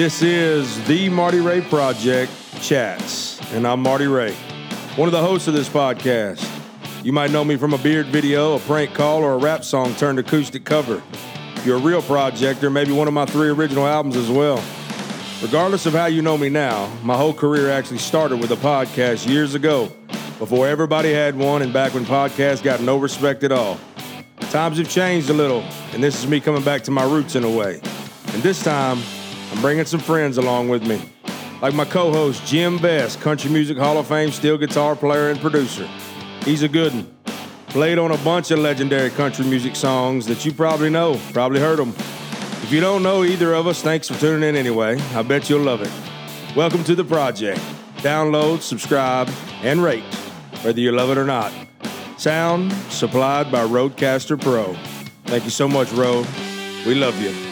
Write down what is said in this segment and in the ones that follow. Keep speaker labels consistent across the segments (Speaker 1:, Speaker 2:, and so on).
Speaker 1: This is the Marty Ray Project Chats, and I'm Marty Ray, one of the hosts of this podcast. You might know me from a beard video, a prank call, or a rap song turned acoustic cover. If you're a real projector, maybe one of my three original albums as well. Regardless of how you know me now, my whole career actually started with a podcast years ago, before everybody had one and back when podcasts got no respect at all. Times have changed a little, and this is me coming back to my roots in a way. And this time, I'm bringing some friends along with me. Like my co host, Jim Vest, Country Music Hall of Fame steel guitar player and producer. He's a good one. Played on a bunch of legendary country music songs that you probably know, probably heard them. If you don't know either of us, thanks for tuning in anyway. I bet you'll love it. Welcome to the project. Download, subscribe, and rate, whether you love it or not. Sound supplied by RODECaster Pro. Thank you so much, Rode. We love you.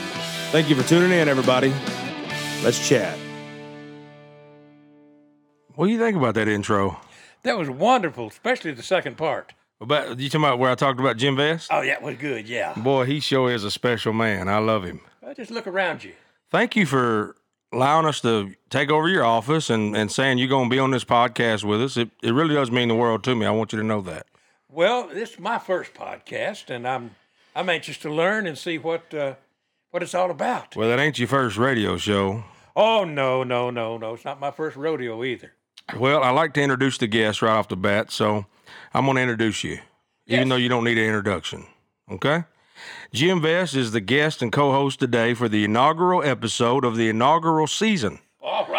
Speaker 1: Thank you for tuning in, everybody. Let's chat. What do you think about that intro?
Speaker 2: That was wonderful, especially the second part.
Speaker 1: About you talking about where I talked about Jim Vest?
Speaker 2: Oh, yeah, it was good. Yeah.
Speaker 1: Boy, he sure is a special man. I love him.
Speaker 2: Well, just look around you.
Speaker 1: Thank you for allowing us to take over your office and, and saying you're going to be on this podcast with us. It, it really does mean the world to me. I want you to know that.
Speaker 2: Well, this is my first podcast, and I'm I'm anxious to learn and see what uh, what it's all about.
Speaker 1: Well, that ain't your first radio show.
Speaker 2: Oh no, no, no, no! It's not my first rodeo either.
Speaker 1: Well, I like to introduce the guest right off the bat, so I'm going to introduce you, even
Speaker 2: Yes.
Speaker 1: though you don't need an introduction. Okay? Jim Vest is the guest and co host today for the inaugural episode of the inaugural season.
Speaker 2: All right.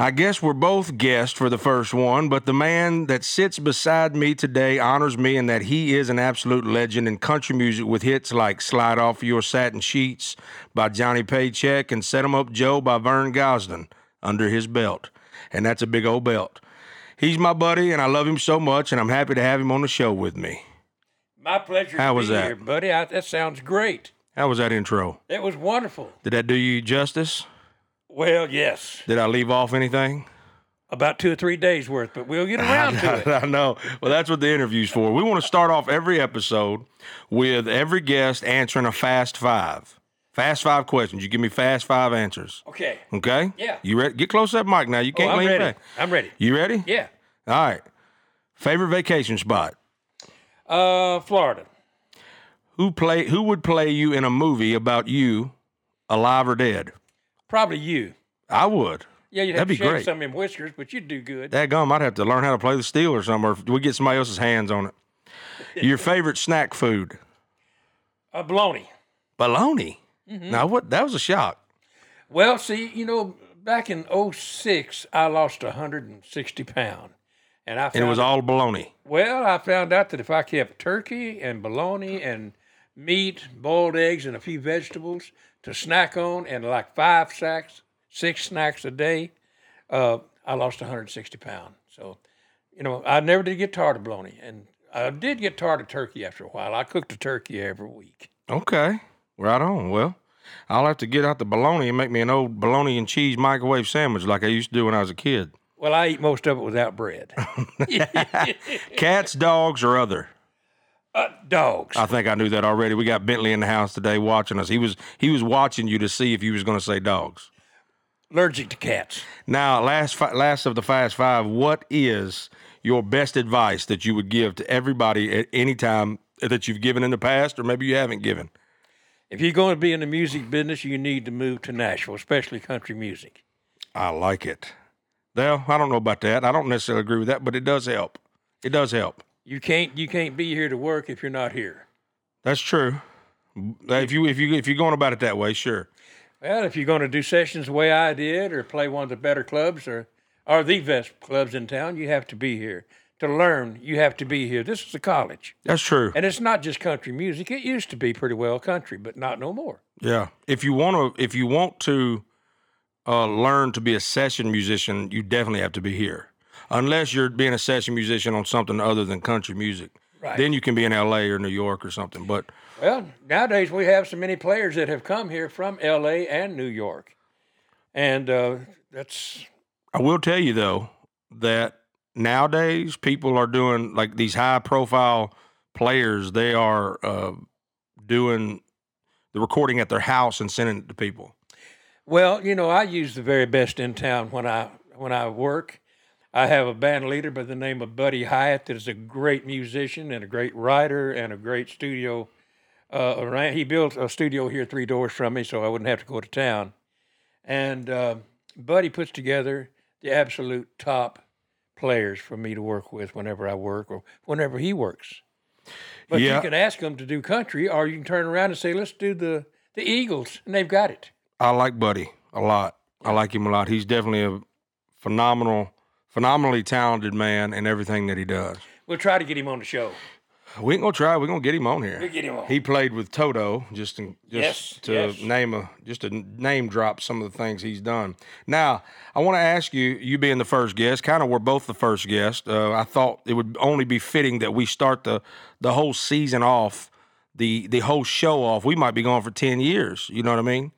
Speaker 1: I guess we're both guests for the first one, but the man that sits beside me today honors me in that he is an absolute legend in country music with hits like Slide Off Your Satin Sheets by Johnny Paycheck and Set 'em Up Joe by Vern Gosdin under his belt. And that's a big old belt. He's my buddy, and I love him so much, and I'm happy to have him on the show with me.
Speaker 2: My pleasure.
Speaker 1: How
Speaker 2: to
Speaker 1: was
Speaker 2: be
Speaker 1: that?
Speaker 2: here, buddy? I, that sounds great.
Speaker 1: How was that intro?
Speaker 2: It was wonderful.
Speaker 1: Did that do you justice?
Speaker 2: Well, yes,
Speaker 1: Did I leave off anything?
Speaker 2: about two or three days worth, but we'll get around to it.
Speaker 1: I know. Well, that's what the interview's for. We want to start off every episode with every guest answering a fast five. Fast five questions. You give me fast five answers.
Speaker 2: Okay.
Speaker 1: Okay?
Speaker 2: Yeah.
Speaker 1: You ready? Get close to that mic now. You
Speaker 2: Oh,
Speaker 1: can't
Speaker 2: I'm
Speaker 1: lean
Speaker 2: ready.
Speaker 1: back.
Speaker 2: I'm ready.
Speaker 1: You ready?
Speaker 2: Yeah.
Speaker 1: All right. Favorite vacation spot?
Speaker 2: Uh, Florida.
Speaker 1: Who play? Who would play you in a movie about you, alive or dead?
Speaker 2: Probably you.
Speaker 1: I would.
Speaker 2: Yeah, you'd
Speaker 1: That'd
Speaker 2: have
Speaker 1: be
Speaker 2: to shave
Speaker 1: great.
Speaker 2: some of them whiskers, but you'd do good.
Speaker 1: That gum, I'd have to learn how to play the steel or something, or if we get somebody else's hands on it. Your favorite snack food?
Speaker 2: Uh, baloney.
Speaker 1: Bologna.
Speaker 2: Mm-hmm.
Speaker 1: Now what? That was a shock.
Speaker 2: Well, see, you know, back in 06, I lost 160 pounds. And I found
Speaker 1: And it was all bologna.
Speaker 2: well, I found out that if I kept turkey and bologna and meat, boiled eggs, and a few vegetables to snack on, and like five sacks, six snacks a day, uh, I lost 160 pounds. So, you know, I never did get tired of bologna, and I did get tired of turkey after a while. I cooked a turkey every week.
Speaker 1: Okay. Right on. Well, I'll have to get out the bologna and make me an old bologna and cheese microwave sandwich like I used to do when I was a kid.
Speaker 2: Well, I eat most of it without bread.
Speaker 1: Cats, dogs, or other.
Speaker 2: Uh, dogs.
Speaker 1: I think I knew that already. We got Bentley in the house today watching us. He was he was watching you to see if you was going to say dogs.
Speaker 2: Allergic to cats.
Speaker 1: Now, last fi- last of the fast five, what is your best advice that you would give to everybody at any time that you've given in the past, or maybe you haven't given?
Speaker 2: If you're going to be in the music business, you need to move to Nashville, especially country music.
Speaker 1: I like it. Well, I don't know about that. I don't necessarily agree with that, but it does help. It does help.
Speaker 2: You can't you can't be here to work if you're not here.
Speaker 1: That's true. If you if you if you're going about it that way, sure.
Speaker 2: Well, if you're going to do sessions the way I did, or play one of the better clubs, or or the best clubs in town, you have to be here to learn. You have to be here. This is a college,
Speaker 1: That's true.
Speaker 2: and it's not just country music. It used to be pretty well country, but not no more.
Speaker 1: Yeah. If you want to if you want to uh, learn to be a session musician, you definitely have to be here. Unless you're being a session musician on something other than country music.
Speaker 2: Right.
Speaker 1: Then you can be in LA or New York or something. But
Speaker 2: Well, nowadays we have so many players that have come here from L.A. and New York, and uh, that's
Speaker 1: I will tell you though that nowadays people are doing like these high profile players. They are uh, doing the recording at their house and sending it to people.
Speaker 2: Well, you know, I use the very best in town when I when I work. I have a band leader by the name of Buddy Hyatt that is a great musician and a great writer and a great studio. Uh, he built a studio here three doors from me, so I wouldn't have to go to town. And uh, Buddy puts together the absolute top players for me to work with whenever I work or whenever he works. But
Speaker 1: Yeah.
Speaker 2: you can ask them to do country, or you can turn around and say, "Let's do the the Eagles," and they've got it.
Speaker 1: I like Buddy a lot. I like him a lot. He's definitely a phenomenal, phenomenally talented man in everything that he does.
Speaker 2: We'll try to get him on the show.
Speaker 1: We ain't gonna try. We're gonna get him on here.
Speaker 2: We'll get him on.
Speaker 1: He played with Toto, just in, just
Speaker 2: Yes,
Speaker 1: to
Speaker 2: yes.
Speaker 1: name a just to name drop some of the things he's done. Now, I want to ask you, you being the first guest, kind of we're both the first guest. Uh, I thought it would only be fitting that we start the the whole season off, the the whole show off. We might be going for ten years. You know what I mean?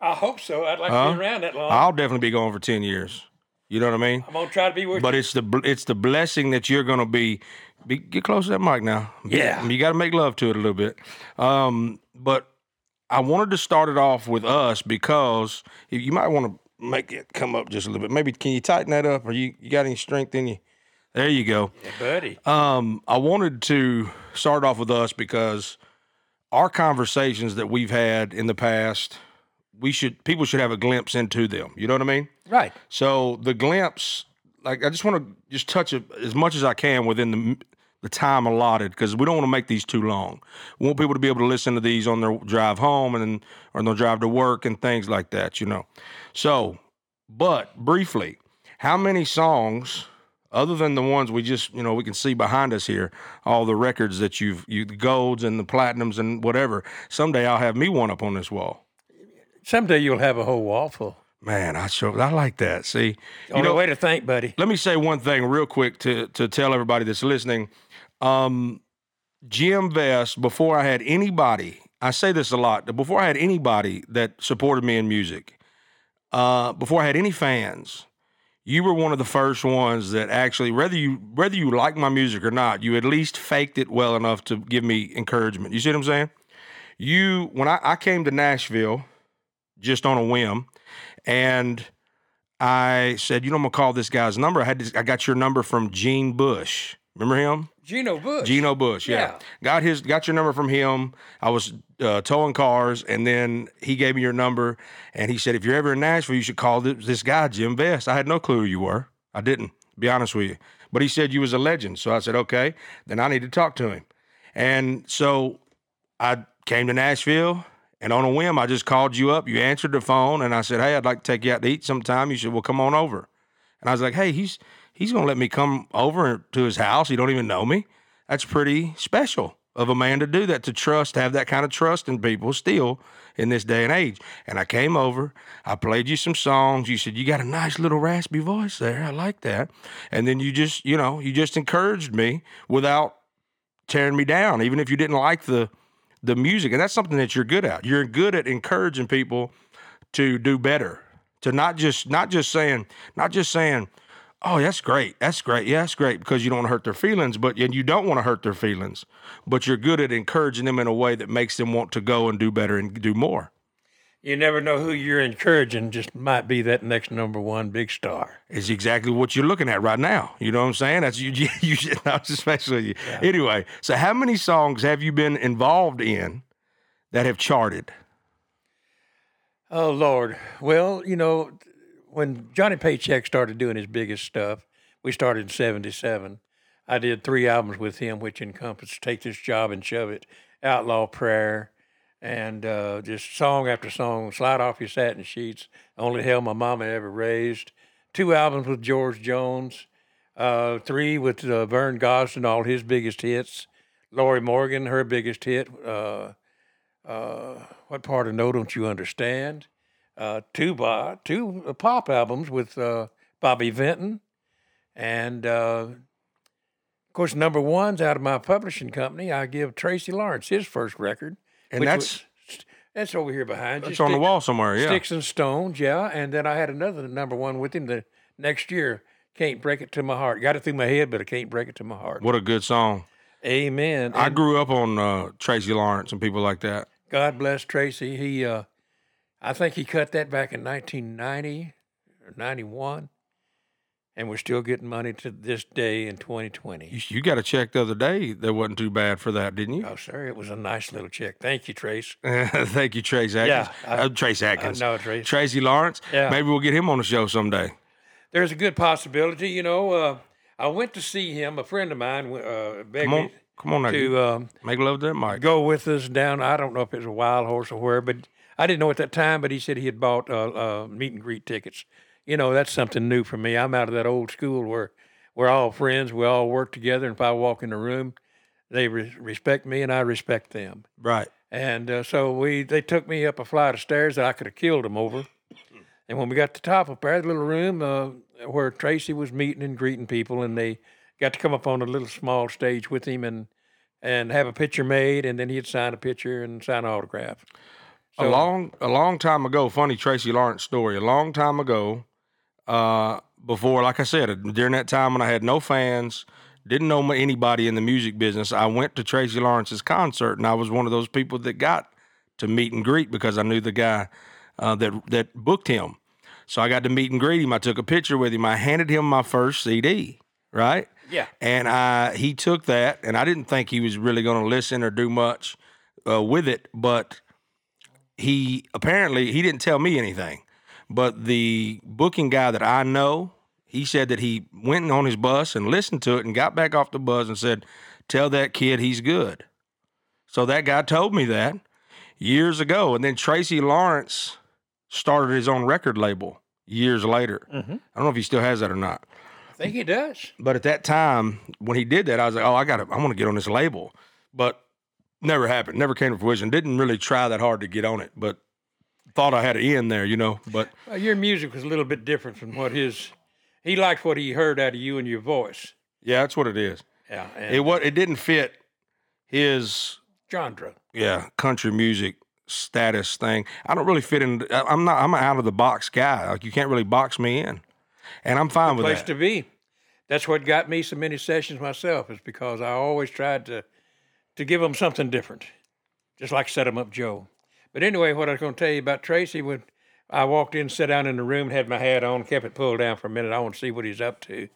Speaker 2: I hope so. I'd like
Speaker 1: Huh?
Speaker 2: to be around that long.
Speaker 1: I'll definitely be going for ten years. You know what I mean?
Speaker 2: I'm gonna try to be with
Speaker 1: But
Speaker 2: you.
Speaker 1: it's the it's the blessing that you're gonna be. Be get close to that mic now.
Speaker 2: Yeah.
Speaker 1: you got to make love to it a little bit. Um, but I wanted to start it off with us because you- you might want to make it come up just a little bit. Maybe can you tighten that up, or you you got any strength in you? There you go.
Speaker 2: Yeah, buddy.
Speaker 1: Um, I wanted to start off with us because our conversations that we've had in the past, we should people should have a glimpse into them. You know what I mean?
Speaker 2: Right.
Speaker 1: So the glimpse, like I just want to just touch it as much as I can within the the time allotted because we don't want to make these too long. We want people to be able to listen to these on their drive home and or on their drive to work and things like that. You know. So, but briefly, how many songs? Other than the ones we just, you know, we can see behind us here, all the records that you've, you the golds and the platinums and whatever. Someday I'll have me one up on this wall.
Speaker 2: Someday you'll have a whole wall full.
Speaker 1: Man, I sure I like that. See, you know,
Speaker 2: way to think, buddy.
Speaker 1: let me say one thing real quick to to tell everybody that's listening. Um, Jim Vest, before I had anybody, I say this a lot, before I had anybody that supported me in music, uh, before I had any fans, you were one of the first ones that actually, whether you whether you like my music or not, you at least faked it well enough to give me encouragement. You see what I'm saying? You when I, I came to Nashville just on a whim, and I said, you know, I'm gonna call this guy's number. I had this, I got your number from Gene Bush. Remember him?
Speaker 2: Gino Bush.
Speaker 1: Gino Bush, yeah.
Speaker 2: Yeah.
Speaker 1: Got his got your number from him. I was uh, towing cars, and then he gave me your number, and he said, if you're ever in Nashville, you should call this, this guy Jim Vest. I had no clue who you were. I didn't, be honest with you. But he said you was a legend, so I said, okay, then I need to talk to him. And so I came to Nashville, and on a whim, I just called you up. You answered the phone, and I said, hey, I'd like to take you out to eat sometime. You said, well, come on over. And I was like, hey, he's he's gonna let me come over to his house. He don't even know me. That's pretty special of a man to do that, to trust, to have that kind of trust in people still in this day and age. And I came over, I played you some songs. You said, You got a nice little raspy voice there. I like that. And then you just, you know, you just encouraged me without tearing me down, even if you didn't like the the music. And that's something that you're good at. You're good at encouraging people to do better. To not just not just saying, not just saying, oh, that's great, that's great, yeah, that's great, because you don't want to hurt their feelings, but and you don't want to hurt their feelings, but you're good at encouraging them in a way that makes them want to go and do better and do more.
Speaker 2: You never know who you're encouraging. Just might be that next number one big star.
Speaker 1: Is exactly what you're looking at right now. You know what I'm saying? That's you. You, you should especially you. Anyway, so how many songs have you been involved in that have charted?
Speaker 2: Oh Lord. Well, you know, when Johnny Paycheck started doing his biggest stuff, we started in '77. I did three albums with him, which encompassed "Take This Job and Shove It," "Outlaw Prayer," and uh, just song after song. "Slide Off Your Satin Sheets," "Only Hell My Mama Ever Raised." Two albums with George Jones. Uh, three with uh, Vern Gosdin, all his biggest hits. Lorrie Morgan, her biggest hit. Uh, uh, what part of No Don't You Understand? Uh, two two pop albums with Bobby Vinton, and of course number ones out of my publishing company. I give Tracy Lawrence his first record,
Speaker 1: And
Speaker 2: which
Speaker 1: that's
Speaker 2: was- that's over here behind you.
Speaker 1: that's on the wall somewhere. Yeah.
Speaker 2: Sticks and Stones, yeah. And then I had another number one with him the next year. Can't break it to my heart. Got it through my head, but I can't break it to my heart.
Speaker 1: What a good song.
Speaker 2: Amen.
Speaker 1: I
Speaker 2: And
Speaker 1: grew up on uh, Tracy Lawrence and people like that.
Speaker 2: God bless Tracy. He, uh, I think he cut that back in 1990 or 91, and we're still getting money to this day in 2020.
Speaker 1: You, you got a check the other day that wasn't too bad for that, didn't you?
Speaker 2: Oh, sir, it was a nice little check. Thank you, Trace.
Speaker 1: Thank you, Trace Atkins.
Speaker 2: Yeah, I-
Speaker 1: uh, Trace Atkins.
Speaker 2: no, Trace.
Speaker 1: Tracy Lawrence.
Speaker 2: Yeah.
Speaker 1: Maybe we'll get him on the show someday.
Speaker 2: There's a good possibility, you know. Uh, I went to see him. A friend of mine uh, begged
Speaker 1: Come on,
Speaker 2: me
Speaker 1: come on now.
Speaker 2: to um,
Speaker 1: Make love to that mic.
Speaker 2: go with us down. I don't know if it was a wild horse or where, but I didn't know at that time. But he said he had bought uh, uh, meet and greet tickets. You know, that's something new for me. I'm out of that old school where we're all friends, we all work together, and if I walk in the room, they re- respect me and I respect them.
Speaker 1: Right.
Speaker 2: And uh, so we they took me up a flight of stairs that I could have killed them over. And when we got to the top up there, the little room uh, where Tracy was meeting and greeting people, and they got to come up on a little small stage with him and and have a picture made, and then he'd sign a picture and sign an autograph.
Speaker 1: a long a long time ago, funny Tracy Lawrence story. A long time ago, uh, before, like I said, during that time when I had no fans, didn't know anybody in the music business, I went to Tracy Lawrence's concert, and I was one of those people that got to meet and greet because I knew the guy uh, that that booked him. So I got to meet and greet him. I took a picture with him. I handed him my first CD, right?
Speaker 2: Yeah.
Speaker 1: And I he took that, and I didn't think he was really going to listen or do much uh, with it, but he apparently he didn't tell me anything. But the booking guy that I know, he said that he went on his bus and listened to it and got back off the bus and said, "Tell that kid he's good." So that guy told me that years ago, and then Tracy Lawrence started his own record label years later. Mm-hmm. I don't know if he still has that or not.
Speaker 2: I think he does.
Speaker 1: But at that time, when he did that, I was like, oh, I got to, I want to get on this label. But never happened, never came to fruition. Didn't really try that hard to get on it, but thought I had an in there, you know. But
Speaker 2: Uh, your music was a little bit different from what his. He liked what he heard out of you and your voice.
Speaker 1: yeah, that's what it is.
Speaker 2: Yeah.
Speaker 1: It what it didn't fit his
Speaker 2: genre.
Speaker 1: yeah country music status thing. I don't really fit in. I'm not. I'm an out of the box guy. Like you can't really box me in, and I'm fine with
Speaker 2: place
Speaker 1: that.
Speaker 2: Place to be. That's what got me so many sessions myself, is because I always tried to to give them something different, just like set 'em up Joe. But anyway, what I was going to tell you about Tracy, when I walked in, sat down in the room, had my hat on, kept it pulled down for a minute. I want to see what he's up to,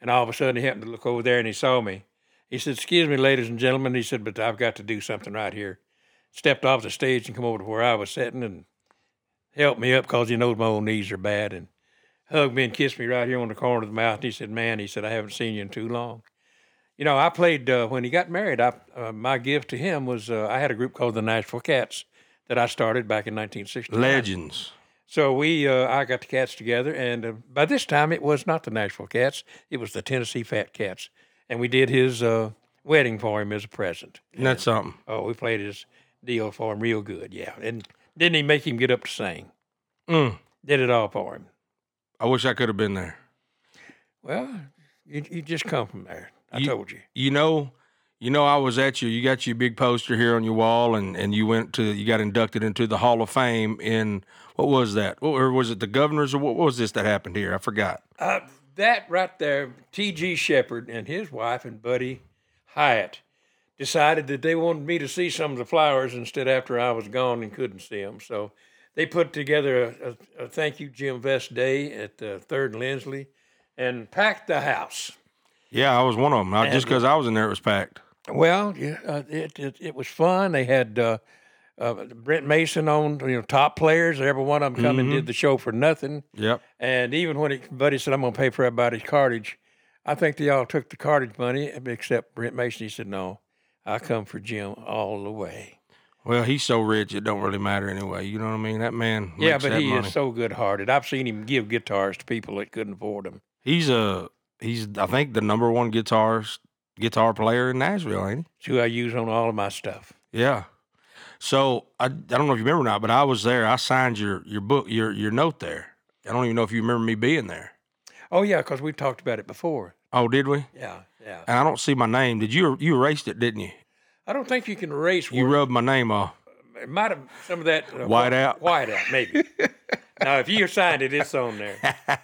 Speaker 2: and all of a sudden he happened to look over there and he saw me. He said, "Excuse me, ladies and gentlemen," he said, "but I've got to do something right here." Stepped off the stage and come over to where I was sitting and helped me up because he knows my old knees are bad and hugged me and kissed me right here on the corner of the mouth. And he said, "Man," he said, "I haven't seen you in too long." You know, I played uh, when he got married. I uh, my gift to him was uh, I had a group called the Nashville Cats that I started back in 1960.
Speaker 1: Legends.
Speaker 2: So we, uh, I got the cats together, and uh, by this time it was not the Nashville Cats; it was the Tennessee Fat Cats, and we did his uh, wedding for him as a present.
Speaker 1: And that's something.
Speaker 2: Oh, we played his deal for him real good, yeah. And didn't he make him get up to sing?
Speaker 1: Mm,
Speaker 2: Did it all for him.
Speaker 1: I wish I could have been there.
Speaker 2: Well, you, you just come from there. I
Speaker 1: You-
Speaker 2: told you.
Speaker 1: you know, you know, I was at you. You got your big poster here on your wall, and and you went to you got inducted into the Hall of Fame in what was that? Or was it the governors or what was this that happened here? I forgot.
Speaker 2: Uh, that right there, T.G. Sheppard and his wife and Buddy Hyatt decided that they wanted me to see some of the flowers instead after I was gone and couldn't see them. So they put together a, a, a thank you Jim Vest Day at the Third and Lindsley and packed the house.
Speaker 1: Yeah, I was one of them. I, just because I was in there, it was packed.
Speaker 2: Well, yeah, uh, it, it it was fun. They had uh, uh, Brent Mason on, you know, top players. Every one of them come and did the show for nothing.
Speaker 1: Yep.
Speaker 2: And even when it, Buddy said, I'm going to pay for everybody's cartage, I think they all took the cartage money, except Brent Mason. He said, No, I come for Jim all the way.
Speaker 1: Well, he's so rich, it don't really matter anyway. You know what I mean? That man.
Speaker 2: yeah,
Speaker 1: makes
Speaker 2: but
Speaker 1: that
Speaker 2: he
Speaker 1: money.
Speaker 2: is so good hearted. I've seen him give guitars to people that couldn't afford them.
Speaker 1: He's a he's I think the number one guitarist guitar player in Nashville, ain't he?
Speaker 2: It's who I use on all of my stuff.
Speaker 1: Yeah. So I, I don't know if you remember or not, but I was there. I signed your your book, your your note there. I don't even know if you remember me being there.
Speaker 2: Oh, yeah, because we've talked about it before.
Speaker 1: Oh, did we?
Speaker 2: Yeah, yeah.
Speaker 1: And I don't see my name. Did you you erased it, didn't you?
Speaker 2: I don't think you can erase
Speaker 1: You
Speaker 2: words.
Speaker 1: rubbed my name off.
Speaker 2: It might have some of that uh,
Speaker 1: White out?
Speaker 2: White out, maybe. now, if you signed it, it's on there.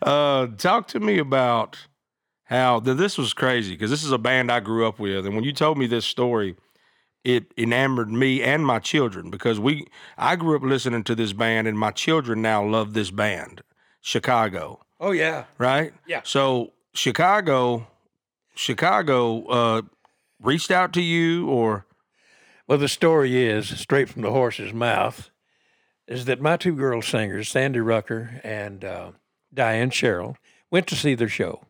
Speaker 1: Uh, talk to me about how th- this was crazy because this is a band I grew up with, and when you told me this story, it enamored me and my children because we I grew up listening to this band and my children now love this band, Chicago,
Speaker 2: Oh yeah.
Speaker 1: right?
Speaker 2: Yeah.
Speaker 1: So Chicago, Chicago uh, reached out to you or
Speaker 2: Well, the story is straight from the horse's mouth, is that my two girl singers, Sandy Rucker and uh, Diane Sherrill, went to see their show.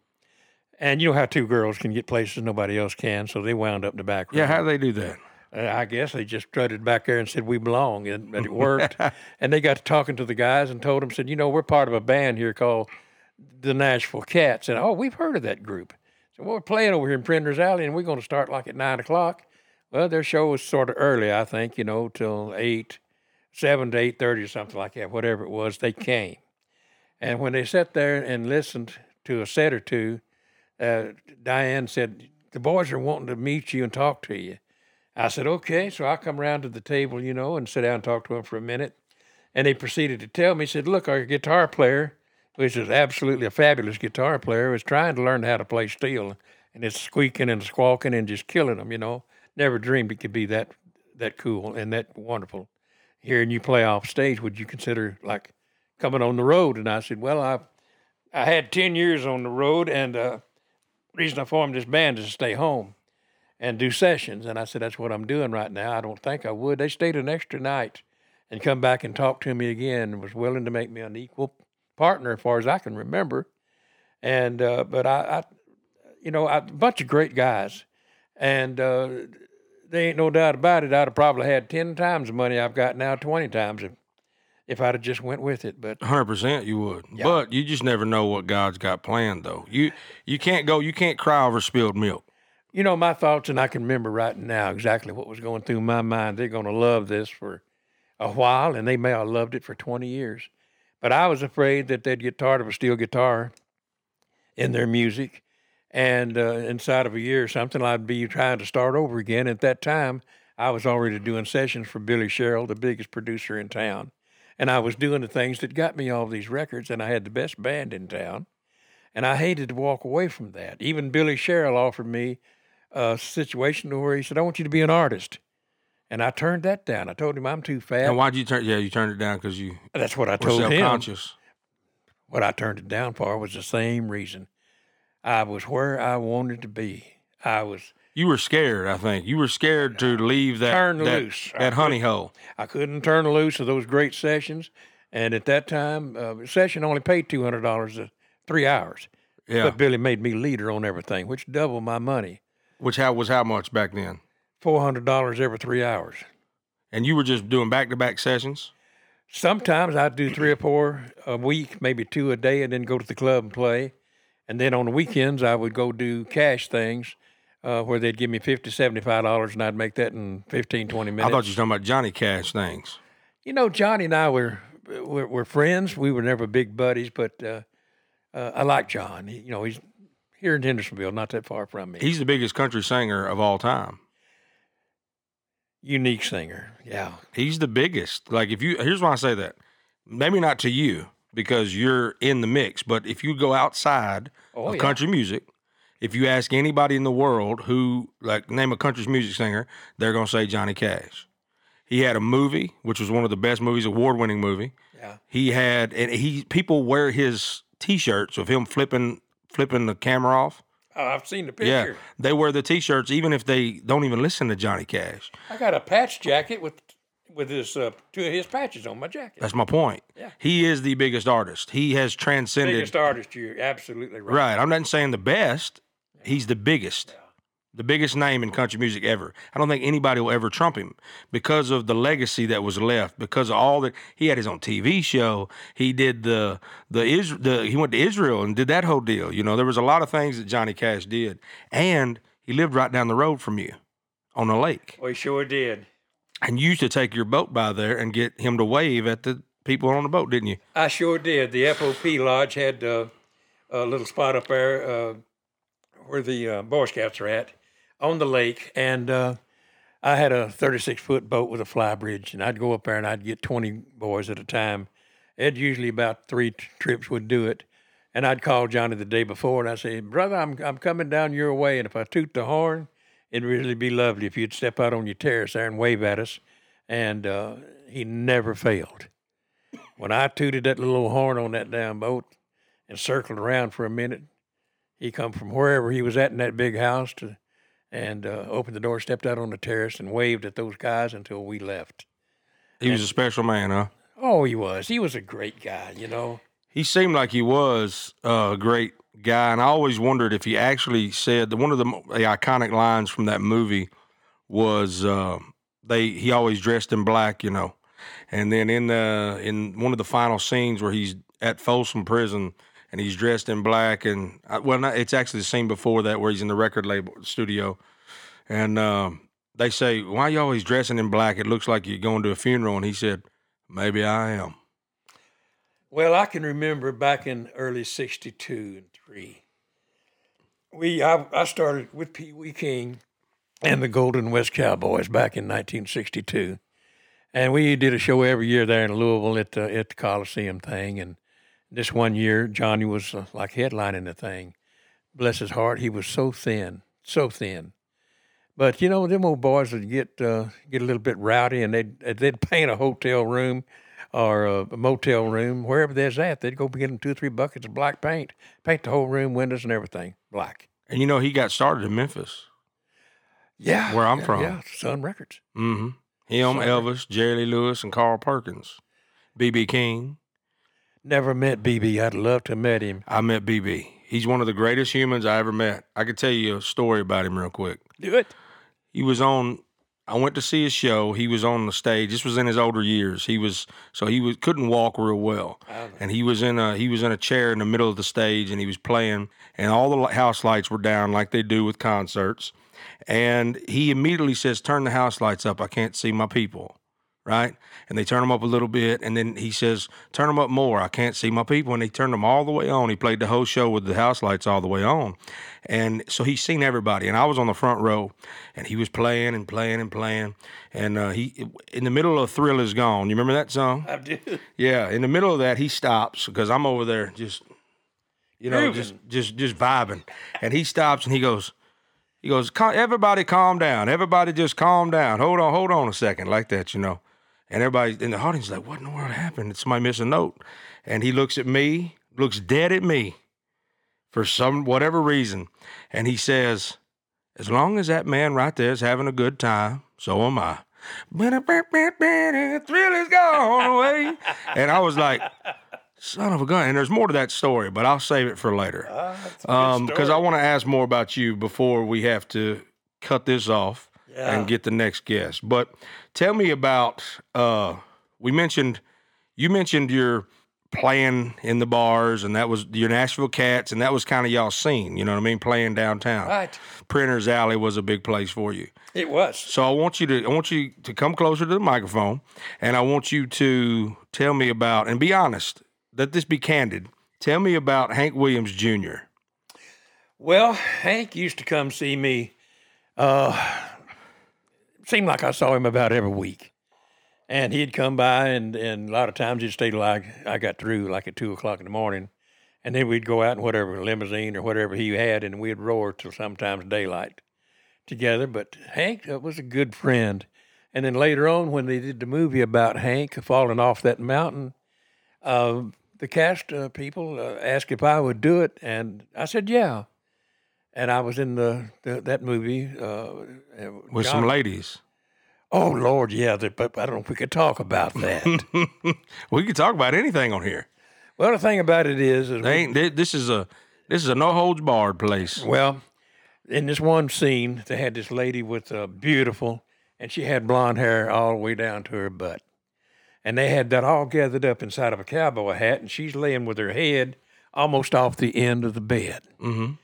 Speaker 2: And you know how two girls can get places nobody else can, so they wound up in the back room.
Speaker 1: yeah, how do they do that?
Speaker 2: Uh, I guess they just strutted back there and said we belong, and, and it worked. and they got to talking to the guys and told them, said, you know, we're part of a band here called the Nashville Cats, and oh, we've heard of that group. So well, we're playing over here in Printer's Alley, and we're going to start like at nine o'clock. Well, their show was sort of early, I think, you know, till eight, seven to eight thirty or something like that. Whatever it was, they came, and when they sat there and listened to a set or two, uh, Diane said, "The boys are wanting to meet you and talk to you." I said, okay. So I come around to the table, you know, and sit down and talk to them for a minute. And they proceeded to tell me, said, look, our guitar player, which is absolutely a fabulous guitar player, is trying to learn how to play steel. And it's squeaking and squawking and just killing them, you know. Never dreamed it could be that that cool and that wonderful. Hearing you play off stage, would you consider like coming on the road? And I said, well, I I had 10 years on the road, and uh, reason I formed this band is to stay home and do sessions. And I said, that's what I'm doing right now. I don't think I would. They stayed an extra night and come back and talk to me again and was willing to make me an equal partner as far as I can remember. And, uh, but I, I you know, a bunch of great guys. And uh, there ain't no doubt about it. I'd have probably had 10 times the money I've got now, 20 times if, if I'd have just went with it. But
Speaker 1: Hundred percent, you would, but you just never know what God's got planned. Though you you can't go, you can't cry over spilled milk.
Speaker 2: you know my thoughts and i can remember right now exactly what was going through my mind they're going to love this for a while and they may have loved it for 20 years but i was afraid that they'd get tired of a steel guitar in their music and uh, inside of a year or something i'd be trying to start over again at that time i was already doing sessions for billy sherrill the biggest producer in town and i was doing the things that got me all these records and i had the best band in town and I hated to walk away from that. Even Billy Sherrill offered me a situation where he said, I want you to be an artist. And I turned that down. I told him I'm too fat.
Speaker 1: And why'd you turn? Yeah, you turned it down because you
Speaker 2: That's what I told him.
Speaker 1: conscious.
Speaker 2: What I turned it down for was the same reason. I was where I wanted to be. I was
Speaker 1: You were scared. I think you were scared to leave that
Speaker 2: Turn
Speaker 1: that,
Speaker 2: loose.
Speaker 1: that honey hole.
Speaker 2: I couldn't turn loose of those great sessions. And at that time, uh, a session only paid two hundred dollars a three hours.
Speaker 1: Yeah,
Speaker 2: But Billy made me leader on everything, which doubled my money.
Speaker 1: which how was how much back then?
Speaker 2: Four hundred dollars every three hours.
Speaker 1: And you were just doing back to back sessions.
Speaker 2: Sometimes I'd do three or four a week, maybe two a day, and then go to the club and play. And then on the weekends, I would go do cash things uh, where they'd give me $50, $75, and I'd make that in 15, 20 minutes.
Speaker 1: I thought you were talking about Johnny Cash things.
Speaker 2: You know, Johnny and I were, were, were friends. We were never big buddies, but uh, uh, I like John. He, you know, he's here in Hendersonville, not that far from me.
Speaker 1: He's the biggest country singer of all time.
Speaker 2: Unique singer. Yeah.
Speaker 1: He's the biggest. Like if you here's why I say that. Maybe not to you because you're in the mix, but if you go outside
Speaker 2: Oh,
Speaker 1: of
Speaker 2: yeah.
Speaker 1: country music, if you ask anybody in the world who like name a country's music singer, they're gonna say Johnny Cash. He had a movie, which was one of the best movies, award winning movie.
Speaker 2: Yeah.
Speaker 1: He had and he people wear his t-shirts of him flipping flipping the camera off.
Speaker 2: Oh, I've seen the picture. Yeah.
Speaker 1: They wear the t-shirts even if they don't even listen to Johnny Cash.
Speaker 2: I got a patch jacket with with his uh, two of his patches on my jacket.
Speaker 1: That's my point.
Speaker 2: Yeah.
Speaker 1: He is the biggest artist. He has transcended
Speaker 2: biggest artist. You're absolutely right.
Speaker 1: Right. I'm not saying the best. He's the biggest. The biggest name in country music ever. I don't think anybody will ever trump him because of the legacy that was left. Because of all that he had his own TV show. He did the the Is the he went to Israel and did that whole deal. You know, there was a lot of things that Johnny Cash did, and he lived right down the road from you, on the lake.
Speaker 2: We sure did.
Speaker 1: And you used to take your boat by there and get him to wave at the people on the boat, didn't you?
Speaker 2: I sure did. The FOP Lodge had uh, a little spot up there uh, where the uh, Boy Scouts are at on the lake. And uh, I had a 36 foot boat with a fly bridge, and I'd go up there and I'd get 20 boys at a time. It usually about three t- trips would do it. And I'd call Johnny the day before and I'd say, Brother, I'm, I'm coming down your way. And if I toot the horn it'd really be lovely if you'd step out on your terrace there and wave at us. And uh, he never failed. When I tooted that little horn on that damn boat and circled around for a minute, he come from wherever he was at in that big house to, and uh, opened the door, stepped out on the terrace, and waved at those guys until we left.
Speaker 1: He was a special man, huh?
Speaker 2: Oh, he was. He was a great guy, you know.
Speaker 1: He seemed like he was uh, a great guy, and I always wondered if he actually said that one of the, the iconic lines from that movie was uh, they he always dressed in black, you know, and then in the in one of the final scenes where he's at Folsom Prison and he's dressed in black, and uh, well, not, it's actually the scene before that where he's in the record label studio, and um, they say, "Why are you always dressing in black? It looks like you're going to a funeral," and he said, "Maybe I am."
Speaker 2: Well, I can remember back in early '62 and three. We I, I started with Pee Wee King and the Golden West Cowboys back in 1962, and we did a show every year there in Louisville at the at the Coliseum thing. And this one year, Johnny was uh, like headlining the thing. Bless his heart, he was so thin, so thin. But you know, them old boys would get uh, get a little bit rowdy, and they'd they'd paint a hotel room or a motel room, wherever there's at. They'd go get them two or three buckets of black paint, paint the whole room, windows and everything black.
Speaker 1: And you know, he got started in Memphis.
Speaker 2: Yeah,
Speaker 1: Where I'm
Speaker 2: yeah,
Speaker 1: from.
Speaker 2: Yeah, Sun Records.
Speaker 1: Mm-hmm. Him,
Speaker 2: Sorry.
Speaker 1: Elvis, Jerry Lee Lewis, and Carl Perkins. BB King.
Speaker 2: Never met BB. I'd love to have met him.
Speaker 1: I met BB. He's one of the greatest humans I ever met. I could tell you a story about him real quick.
Speaker 2: Do it.
Speaker 1: He was on. I went to see his show. He was on the stage. This was in his older years. He was so he was couldn't walk real well, and he was in a he was in a chair in the middle of the stage, and he was playing, and all the house lights were down like they do with concerts, and he immediately says, "Turn the house lights up. I can't see my people." Right, and they turn them up a little bit, and then he says, "Turn them up more. I can't see my people." And they turned them all the way on. He played the whole show with the house lights all the way on, and so he's seen everybody. And I was on the front row, and he was playing and playing and playing. And uh, he, in the middle of "Thrill Is Gone," you remember that song?
Speaker 2: I do.
Speaker 1: Yeah, in the middle of that, he stops because I'm over there just, you know, just just just vibing, and he stops and he goes, he goes, everybody calm down, everybody just calm down, hold on, hold on a second, like that, you know, and everybody in the audience is like, what in the world happened? Did somebody miss a note? And he looks at me, looks dead at me, for some whatever reason, and he says, as long as that man right there is having a good time, so am I. Thrill is gone away. And I was like, son of a gun. And there's more to that story, but I'll save it for later. Um, because I want to ask more about you before we have to cut this off
Speaker 2: Yeah.
Speaker 1: and get the next guest. But tell me about uh we mentioned you mentioned your playing in the bars and that was your Nashville Cats and that was kind of y'all scene, you know what I mean, playing downtown.
Speaker 2: Right.
Speaker 1: Printer's Alley was a big place for you.
Speaker 2: It was.
Speaker 1: So I want you to I want you to come closer to the microphone, and I want you to tell me about and be honest. Let this be candid. Tell me about Hank Williams Jr.
Speaker 2: Well, Hank used to come see me. Uh, seemed like I saw him about every week, and he'd come by, and and a lot of times he'd stay till I I got through, like at two o'clock in the morning, and then we'd go out in whatever limousine or whatever he had, and we'd roar till sometimes daylight together. But Hank was a good friend, and then later on when they did the movie about Hank falling off that mountain. Uh, the cast uh, people uh, asked if I would do it, and I said yeah. And I was in the, the that movie uh,
Speaker 1: with
Speaker 2: John-
Speaker 1: some ladies.
Speaker 2: Oh Lord, yeah, but I don't know if we could talk about that.
Speaker 1: we could talk about anything on here.
Speaker 2: well, the thing about it is, is
Speaker 1: They this is a this is a no holds barred place.
Speaker 2: well, in this one scene, they had this lady with uh, beautiful, and she had blonde hair all the way down to her butt, and they had that all gathered up inside of a cowboy hat, and she's laying with her head almost off the end of the bed.
Speaker 1: Mm-hmm.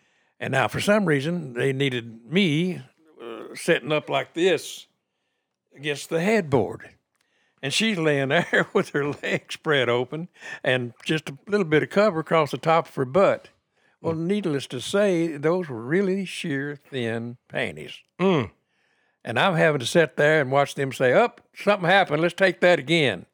Speaker 2: And now, for some reason, they needed me uh, sitting up like this against the headboard. And she's laying there with her legs spread open and just a little bit of cover across the top of her butt. Well, needless to say, those were really sheer thin panties.
Speaker 1: Mm.
Speaker 2: And I'm having to sit there and watch them say, Up, something happened. Let's take that again.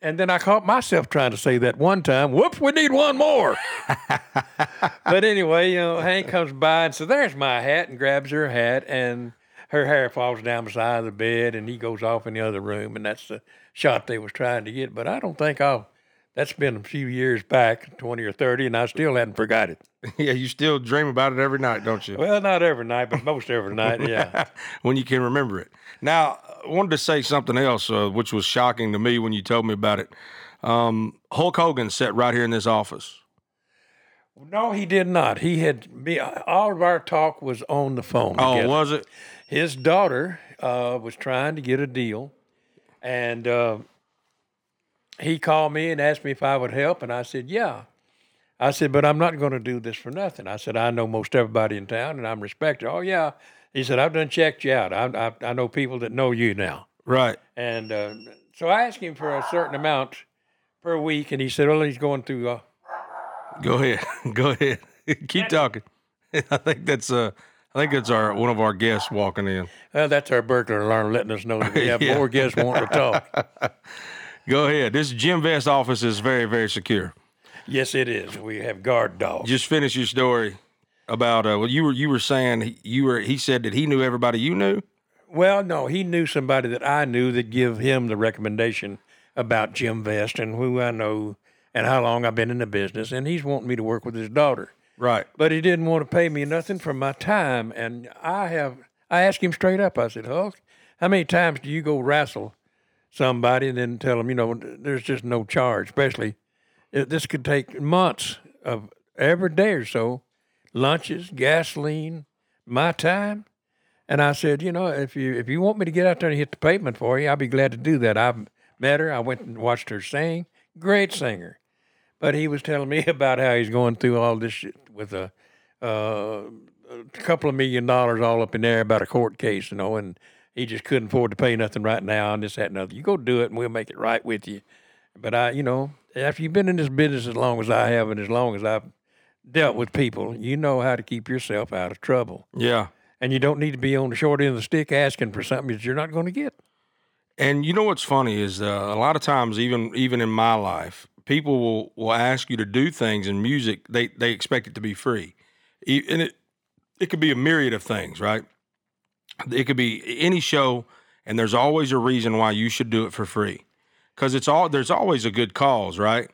Speaker 2: And then I caught myself trying to say that one time. Whoops, we need one more. but anyway, you know, Hank comes by and says, There's my hat, and grabs her hat, and her hair falls down beside the bed, and he goes off in the other room, and that's the shot they was trying to get. But I don't think I'll. That's been a few years back, 20 or 30, and I still hadn't forgot it.
Speaker 1: yeah, you still dream about it every night, don't you?
Speaker 2: Well, not every night, but most every night, yeah.
Speaker 1: when you can remember it. Now, I wanted to say something else, uh, which was shocking to me when you told me about it. Um, Hulk Hogan sat right here in this office.
Speaker 2: No, he did not. He had me. All of our talk was on the phone.
Speaker 1: Oh,
Speaker 2: together.
Speaker 1: was it?
Speaker 2: his daughter uh, was trying to get a deal, and uh, he called me and asked me if I would help, and I said, "Yeah." I said, "But I'm not going to do this for nothing." I said, "I know most everybody in town, and I'm respected." Oh yeah, he said, "I've done checked you out. I, I, I know people that know you now."
Speaker 1: Right.
Speaker 2: And uh, so I asked him for a certain amount per week, and he said, "Well, he's going through." Uh,
Speaker 1: Go ahead. Go ahead. Keep talking. I think that's uh I think it's our one of our guests walking in.
Speaker 2: well, that's our burglar alarm letting us know that we have
Speaker 1: Yeah.
Speaker 2: more guests wanting to talk.
Speaker 1: Go ahead. This Jim Vest office is very, very secure.
Speaker 2: yes, it is. We have guard dogs.
Speaker 1: Just finish your story about uh well you were you were saying he- you were he said that he knew everybody you knew.
Speaker 2: Well, no, he knew somebody that I knew that give him the recommendation about Jim Vest and who I know and how long I've been in the business, and he's wanting me to work with his daughter.
Speaker 1: Right.
Speaker 2: But he didn't want to pay me nothing for my time, and I have I asked him straight up. I said, "Hulk, how many times do you go wrestle somebody and then tell them, you know, there's just no charge? Especially this could take months of every day or so, lunches, gasoline, my time." And I said, you know, if you if you want me to get out there and hit the pavement for you, I'll be glad to do that. I've met her. I went and watched her sing. Great singer. But he was telling me about how he's going through all this shit with a, uh, a couple of million dollars all up in there about a court case, you know, and he just couldn't afford to pay nothing right now and this, that, and other. You go do it and we'll make it right with you. But I, you know, after you've been in this business as long as I have and as long as I've dealt with people, you know how to keep yourself out of trouble
Speaker 1: Yeah.
Speaker 2: and you don't need to be on the short end of the stick asking for something that you're not going to get.
Speaker 1: And you know what's funny is uh, a lot of times, even even in my life, people will, will ask you to do things in music. They they expect it to be free, and it it could be a myriad of things, right? It could be any show, and there's always a reason why you should do it for free, because it's all there's always a good cause, right?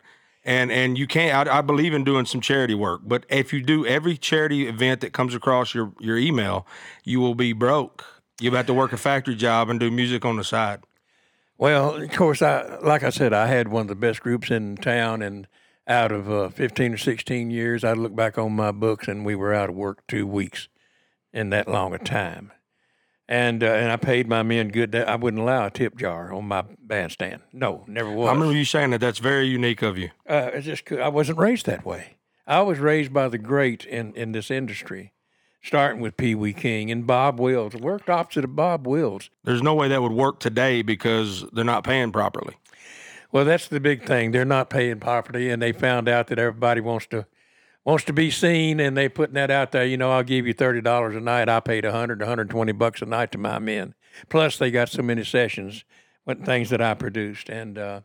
Speaker 1: And and you can't. I, I believe in doing some charity work, but if you do every charity event that comes across your your email, you will be broke. You'll have to work a factory job and do music on the side.
Speaker 2: Well, of course, I like I said, I had one of the best groups in town, and out of uh, 15 or 16 years, I look back on my books, and we were out of work two weeks in that long a time. And uh, and I paid my men good. I wouldn't allow a tip jar on my bandstand. No, never was.
Speaker 1: I remember you saying that. That's very unique of you.
Speaker 2: uh, I just I wasn't raised that way. I was raised by the great in, in this industry, starting with Pee Wee King and Bob Wills. Worked opposite of Bob Wills.
Speaker 1: There's no way that would work today because they're not paying properly.
Speaker 2: Well, that's the big thing. They're not paying property, and they found out that everybody wants to wants to be seen, and they putting that out there. You know, I'll give you thirty dollars a night. I paid a hundred, one hundred twenty bucks a night to my men. Plus, they got so many sessions, with things that I produced, and uh,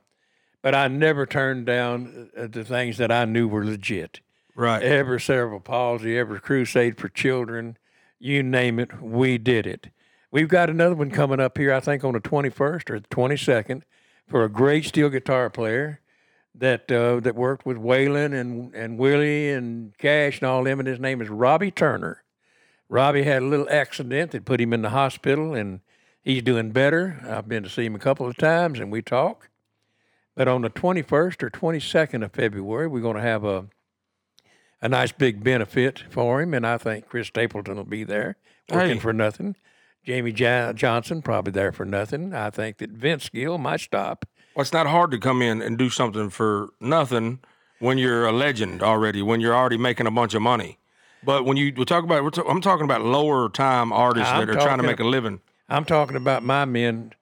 Speaker 2: but I never turned down uh, the things that I knew were legit.
Speaker 1: Right.
Speaker 2: Every cerebral palsy, every crusade for children, you name it, we did it. We've got another one coming up here, I think, on the 21st or the 22nd, for a great steel guitar player that uh, that worked with Waylon and and Willie and Cash and all them, and his name is Robbie Turner. Robbie had a little accident that put him in the hospital, and he's doing better. I've been to see him a couple of times, and we talk. But on the 21st or 22nd of February, we're going to have a a nice big benefit for him, and I think Chris Stapleton will be there working
Speaker 1: Hey.
Speaker 2: for nothing. Jamey Jo- Johnson probably there for nothing. I think that Vince Gill might stop.
Speaker 1: Well, it's not hard to come in and do something for nothing when you're a legend already, when you're already making a bunch of money. But when you we talk about, we're ta- I'm talking about lower time artists
Speaker 2: I'm
Speaker 1: that are trying to make a living.
Speaker 2: I'm talking about my men,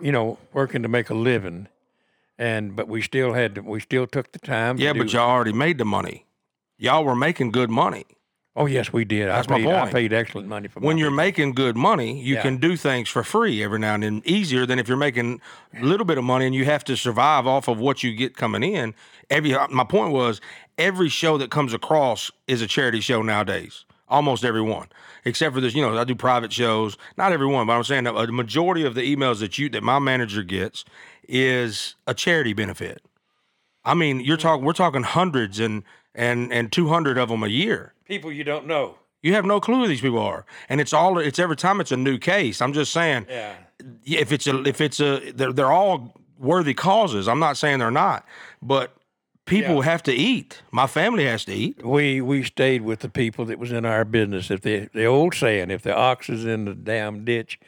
Speaker 2: you know, working to make a living, and but we still had to, we still took the time.
Speaker 1: Yeah, but y'all already made the money. Y'all were making good money.
Speaker 2: Oh yes, we did.
Speaker 1: That's
Speaker 2: I
Speaker 1: my
Speaker 2: paid, I paid excellent money for
Speaker 1: When you're making good money, you
Speaker 2: Yeah.
Speaker 1: can do things for free every now and then, easier than if you're making a little bit of money and you have to survive off of what you get coming in. Every uh, my point was every show that comes across is a charity show nowadays. Almost every one, except for this, you know, I do private shows. Not every one, but I'm saying a uh, majority of the emails that you that my manager gets is a charity benefit. I mean, you're mm-hmm. talking we're talking hundreds and and and 200 of them a year.
Speaker 2: people you don't know.
Speaker 1: You have no clue who these people are, and it's all it's every time it's a new case. I'm just saying,
Speaker 2: Yeah.
Speaker 1: if it's a if it's a they're they're all worthy causes. I'm not saying they're not, but people
Speaker 2: Yeah.
Speaker 1: have to eat. My family has to eat.
Speaker 2: We we stayed with the people that was in our business. If the the old saying, if the ox is in the damn ditch,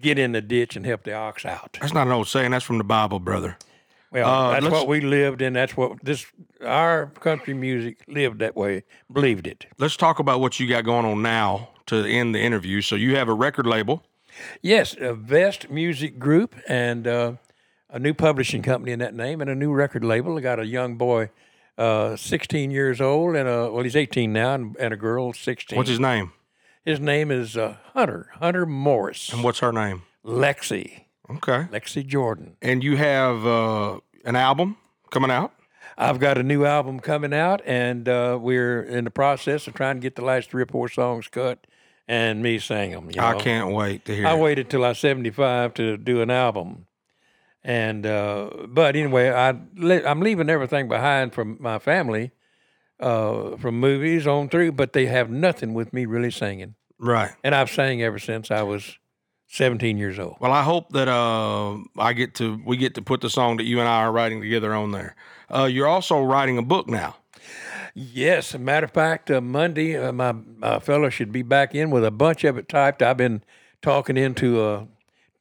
Speaker 2: get in the ditch and help the ox out.
Speaker 1: That's not an old saying. That's from the Bible, brother.
Speaker 2: Well,
Speaker 1: Uh,
Speaker 2: that's what we lived in. That's what this our country music lived that way, believed it.
Speaker 1: Let's talk about what you got going on now to end the interview. So you have a record label.
Speaker 2: Yes, a Vest Music Group and uh, a new publishing company in that name and a new record label. I got a young boy, uh, 16 years old, and a well, he's 18 now, and, and a girl, 16.
Speaker 1: What's his name?
Speaker 2: His name is uh, Hunter Hunter Morris.
Speaker 1: And what's her name?
Speaker 2: Lexi
Speaker 1: Okay.
Speaker 2: Lexi Jordan.
Speaker 1: And you have uh, an album coming out.
Speaker 2: I've got a new album coming out, and uh, we're in the process of trying to get the last three or four songs cut and me sing them. You know?
Speaker 1: I can't wait to hear.
Speaker 2: I
Speaker 1: it.
Speaker 2: waited till I was 75 to do an album. And, uh, but anyway, I, I'm leaving everything behind from my family, uh, from movies on through, but they have nothing with me really singing.
Speaker 1: Right.
Speaker 2: And I've sang ever since I was 17 years old.
Speaker 1: Well, I hope that uh, I get to we get to put the song that you and I are writing together on there. Uh, you're also writing a book now.
Speaker 2: Yes, a matter of fact, uh, Monday, uh, my uh, fellow should be back in with a bunch of it typed. I've been talking into a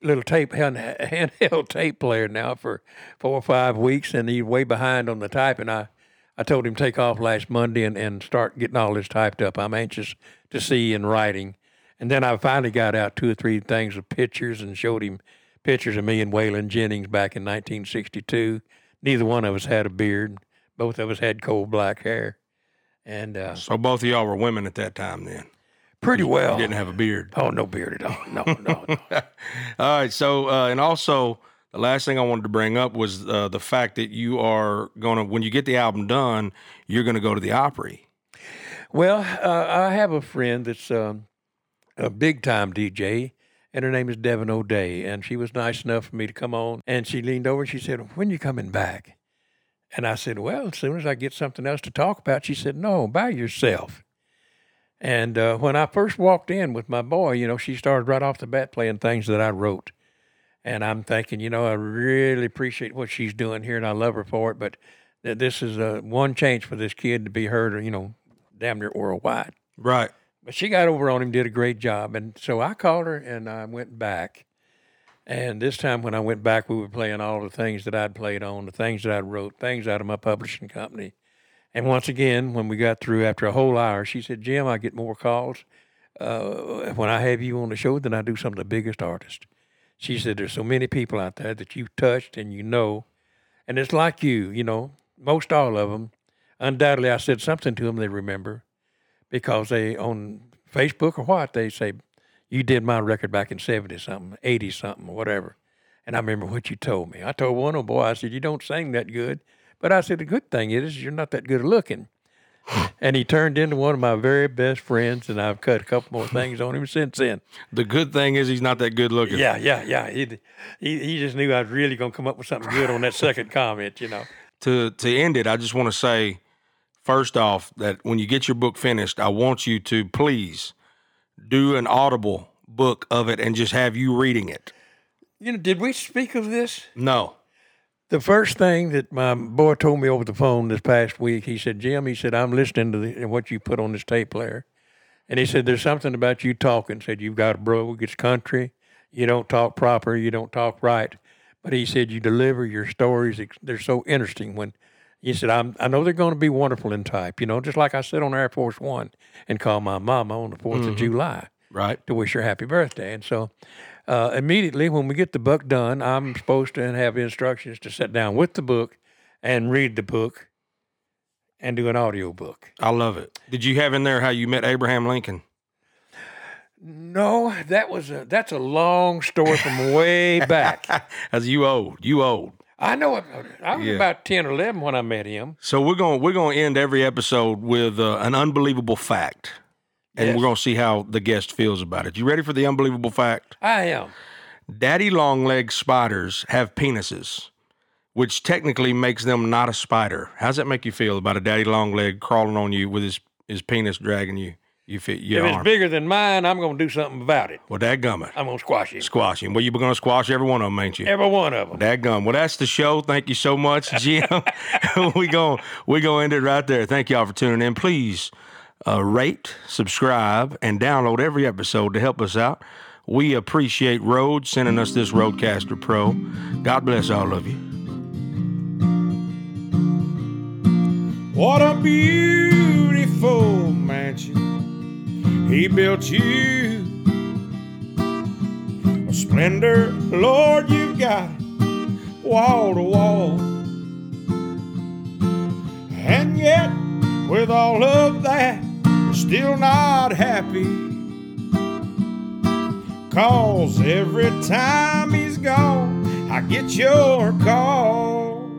Speaker 2: little tape hand, handheld tape player now for four or five weeks, and he's way behind on the typing. I, I told him take off last Monday and, and start getting all this typed up. I'm anxious to see in writing. And then I finally got out two or three things of pictures and showed him pictures of me and Waylon Jennings back in 1962. Neither one of us had a beard. Both of us had coal black hair. And uh,
Speaker 1: So both of y'all were women at that time then.
Speaker 2: pretty well.
Speaker 1: You didn't have a beard.
Speaker 2: Oh, no beard at all. No, no, no.
Speaker 1: All right. So uh, and also the last thing I wanted to bring up was uh, the fact that you are going to when you get the album done, you're going to go to the Opry.
Speaker 2: well, uh, I have a friend that's um, a big time DJ, and her name is Devon O'Day. And she was nice enough for me to come on. And she leaned over and she said, When you coming back? And I said, Well, as soon as I get something else to talk about. She said, No, by yourself. And uh, when I first walked in with my boy, you know, she started right off the bat playing things that I wrote. And I'm thinking, you know, I really appreciate what she's doing here, and I love her for it. But this is uh, one change for this kid to be heard, you know, damn near worldwide.
Speaker 1: Right.
Speaker 2: But she got over on him, did a great job. And so I called her and I went back. And this time when I went back, we were playing all the things that I'd played on, the things that I wrote, things out of my publishing company. And once again, when we got through after a whole hour, she said, Jim, I get more calls uh, when I have you on the show than I do some of the biggest artists. She said, There's so many people out there that you've touched and you know. And it's like you, you know, most all of them. Undoubtedly, I said something to them they remember because they, on Facebook or what, they say, You did my record back in 70 something, 80 something, whatever. And I remember what you told me. I told one old boy, I said, You don't sing that good. But I said, The good thing is, you're not that good looking. and he turned into one of my very best friends, and I've cut a couple more things on him since then.
Speaker 1: The good thing is he's not that good looking.
Speaker 2: Yeah, yeah, yeah. He, he, he just knew I was really going to come up with something good on that second comment, you know.
Speaker 1: to to end it, I just want to say, first off, that when you get your book finished, I want you to please do an audible book of it and just have you reading it.
Speaker 2: You know, did we speak of this?
Speaker 1: No.
Speaker 2: The first thing that my boy told me over the phone this past week, he said, Jim, he said, I'm listening to the, what you put on this tape player. And he said, There's something about you talking. Said, You've got a brogue, it's country. You don't talk proper, you don't talk right. But he said, You deliver your stories. They're so interesting. When he said, I'm, I know they're going to be wonderful in type, you know, just like I said on Air Force One and call my mama on the 4th of July
Speaker 1: Right.
Speaker 2: to wish her happy birthday. And so uh, immediately when we get the book done, I'm supposed to have instructions to sit down with the book and read the book and do an audio book.
Speaker 1: I love it. Did you have in there how you met Abraham Lincoln?
Speaker 2: No, that was a that's a long story from way back.
Speaker 1: As you old, you old.
Speaker 2: I know it. I was
Speaker 1: Yeah.
Speaker 2: about 10 or 11 when I met him.
Speaker 1: So we're going we're going to end every episode with uh, an unbelievable fact, and
Speaker 2: Yes.
Speaker 1: we're going to see how the guest feels about it. You ready for the unbelievable fact?
Speaker 2: I am.
Speaker 1: Daddy long-legged spiders have penises, which technically makes them not a spider. How's that make you feel about a daddy long leg crawling on you with his his penis dragging you? You fit your
Speaker 2: if it's
Speaker 1: arm.
Speaker 2: bigger than mine, I'm going to do something about it.
Speaker 1: well, dadgummit.
Speaker 2: I'm going to squash him.
Speaker 1: Squash him. Well, you're going to squash every one of them, ain't you?
Speaker 2: Every one of them.
Speaker 1: Dadgum. Well, that's the show. Thank you so much, Jim. we going we gonna end it right there. Thank y'all for tuning in. Please uh, rate, subscribe, and download every episode to help us out. We appreciate Rode sending us this RODECaster Pro. God bless all of you. What a beautiful mansion he built you. A splendor, Lord, you've got it wall to wall. And yet, with all of that, you're still not happy. Cause every time he's gone, I get your call.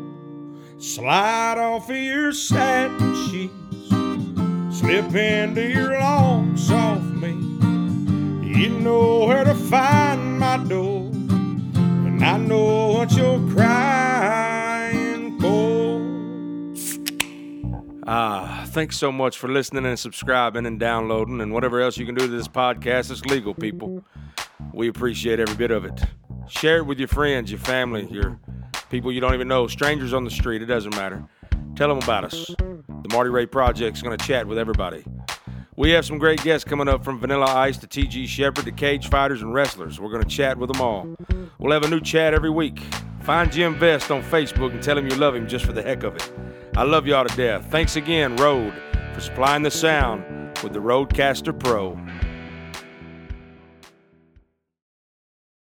Speaker 1: Slide off of your satin sheets, slip into your long, soft meat. You know where to find my door, and I know what you're crying for. Ah, thanks so much for listening and subscribing and downloading and whatever else you can do to this podcast. It's legal, people. We appreciate every bit of it. Share it with your friends, your family, your people you don't even know, strangers on the street. It doesn't matter. Tell them about us. The Marty Ray Project's going to chat with everybody. We have some great guests coming up from Vanilla Ice to TG Sheppard to cage fighters and wrestlers. We're going to chat with them all. We'll have a new chat every week. Find Jim Vest on Facebook and tell him you love him just for the heck of it. I love y'all to death. Thanks again, Rode, for supplying the sound with the RODECaster Pro.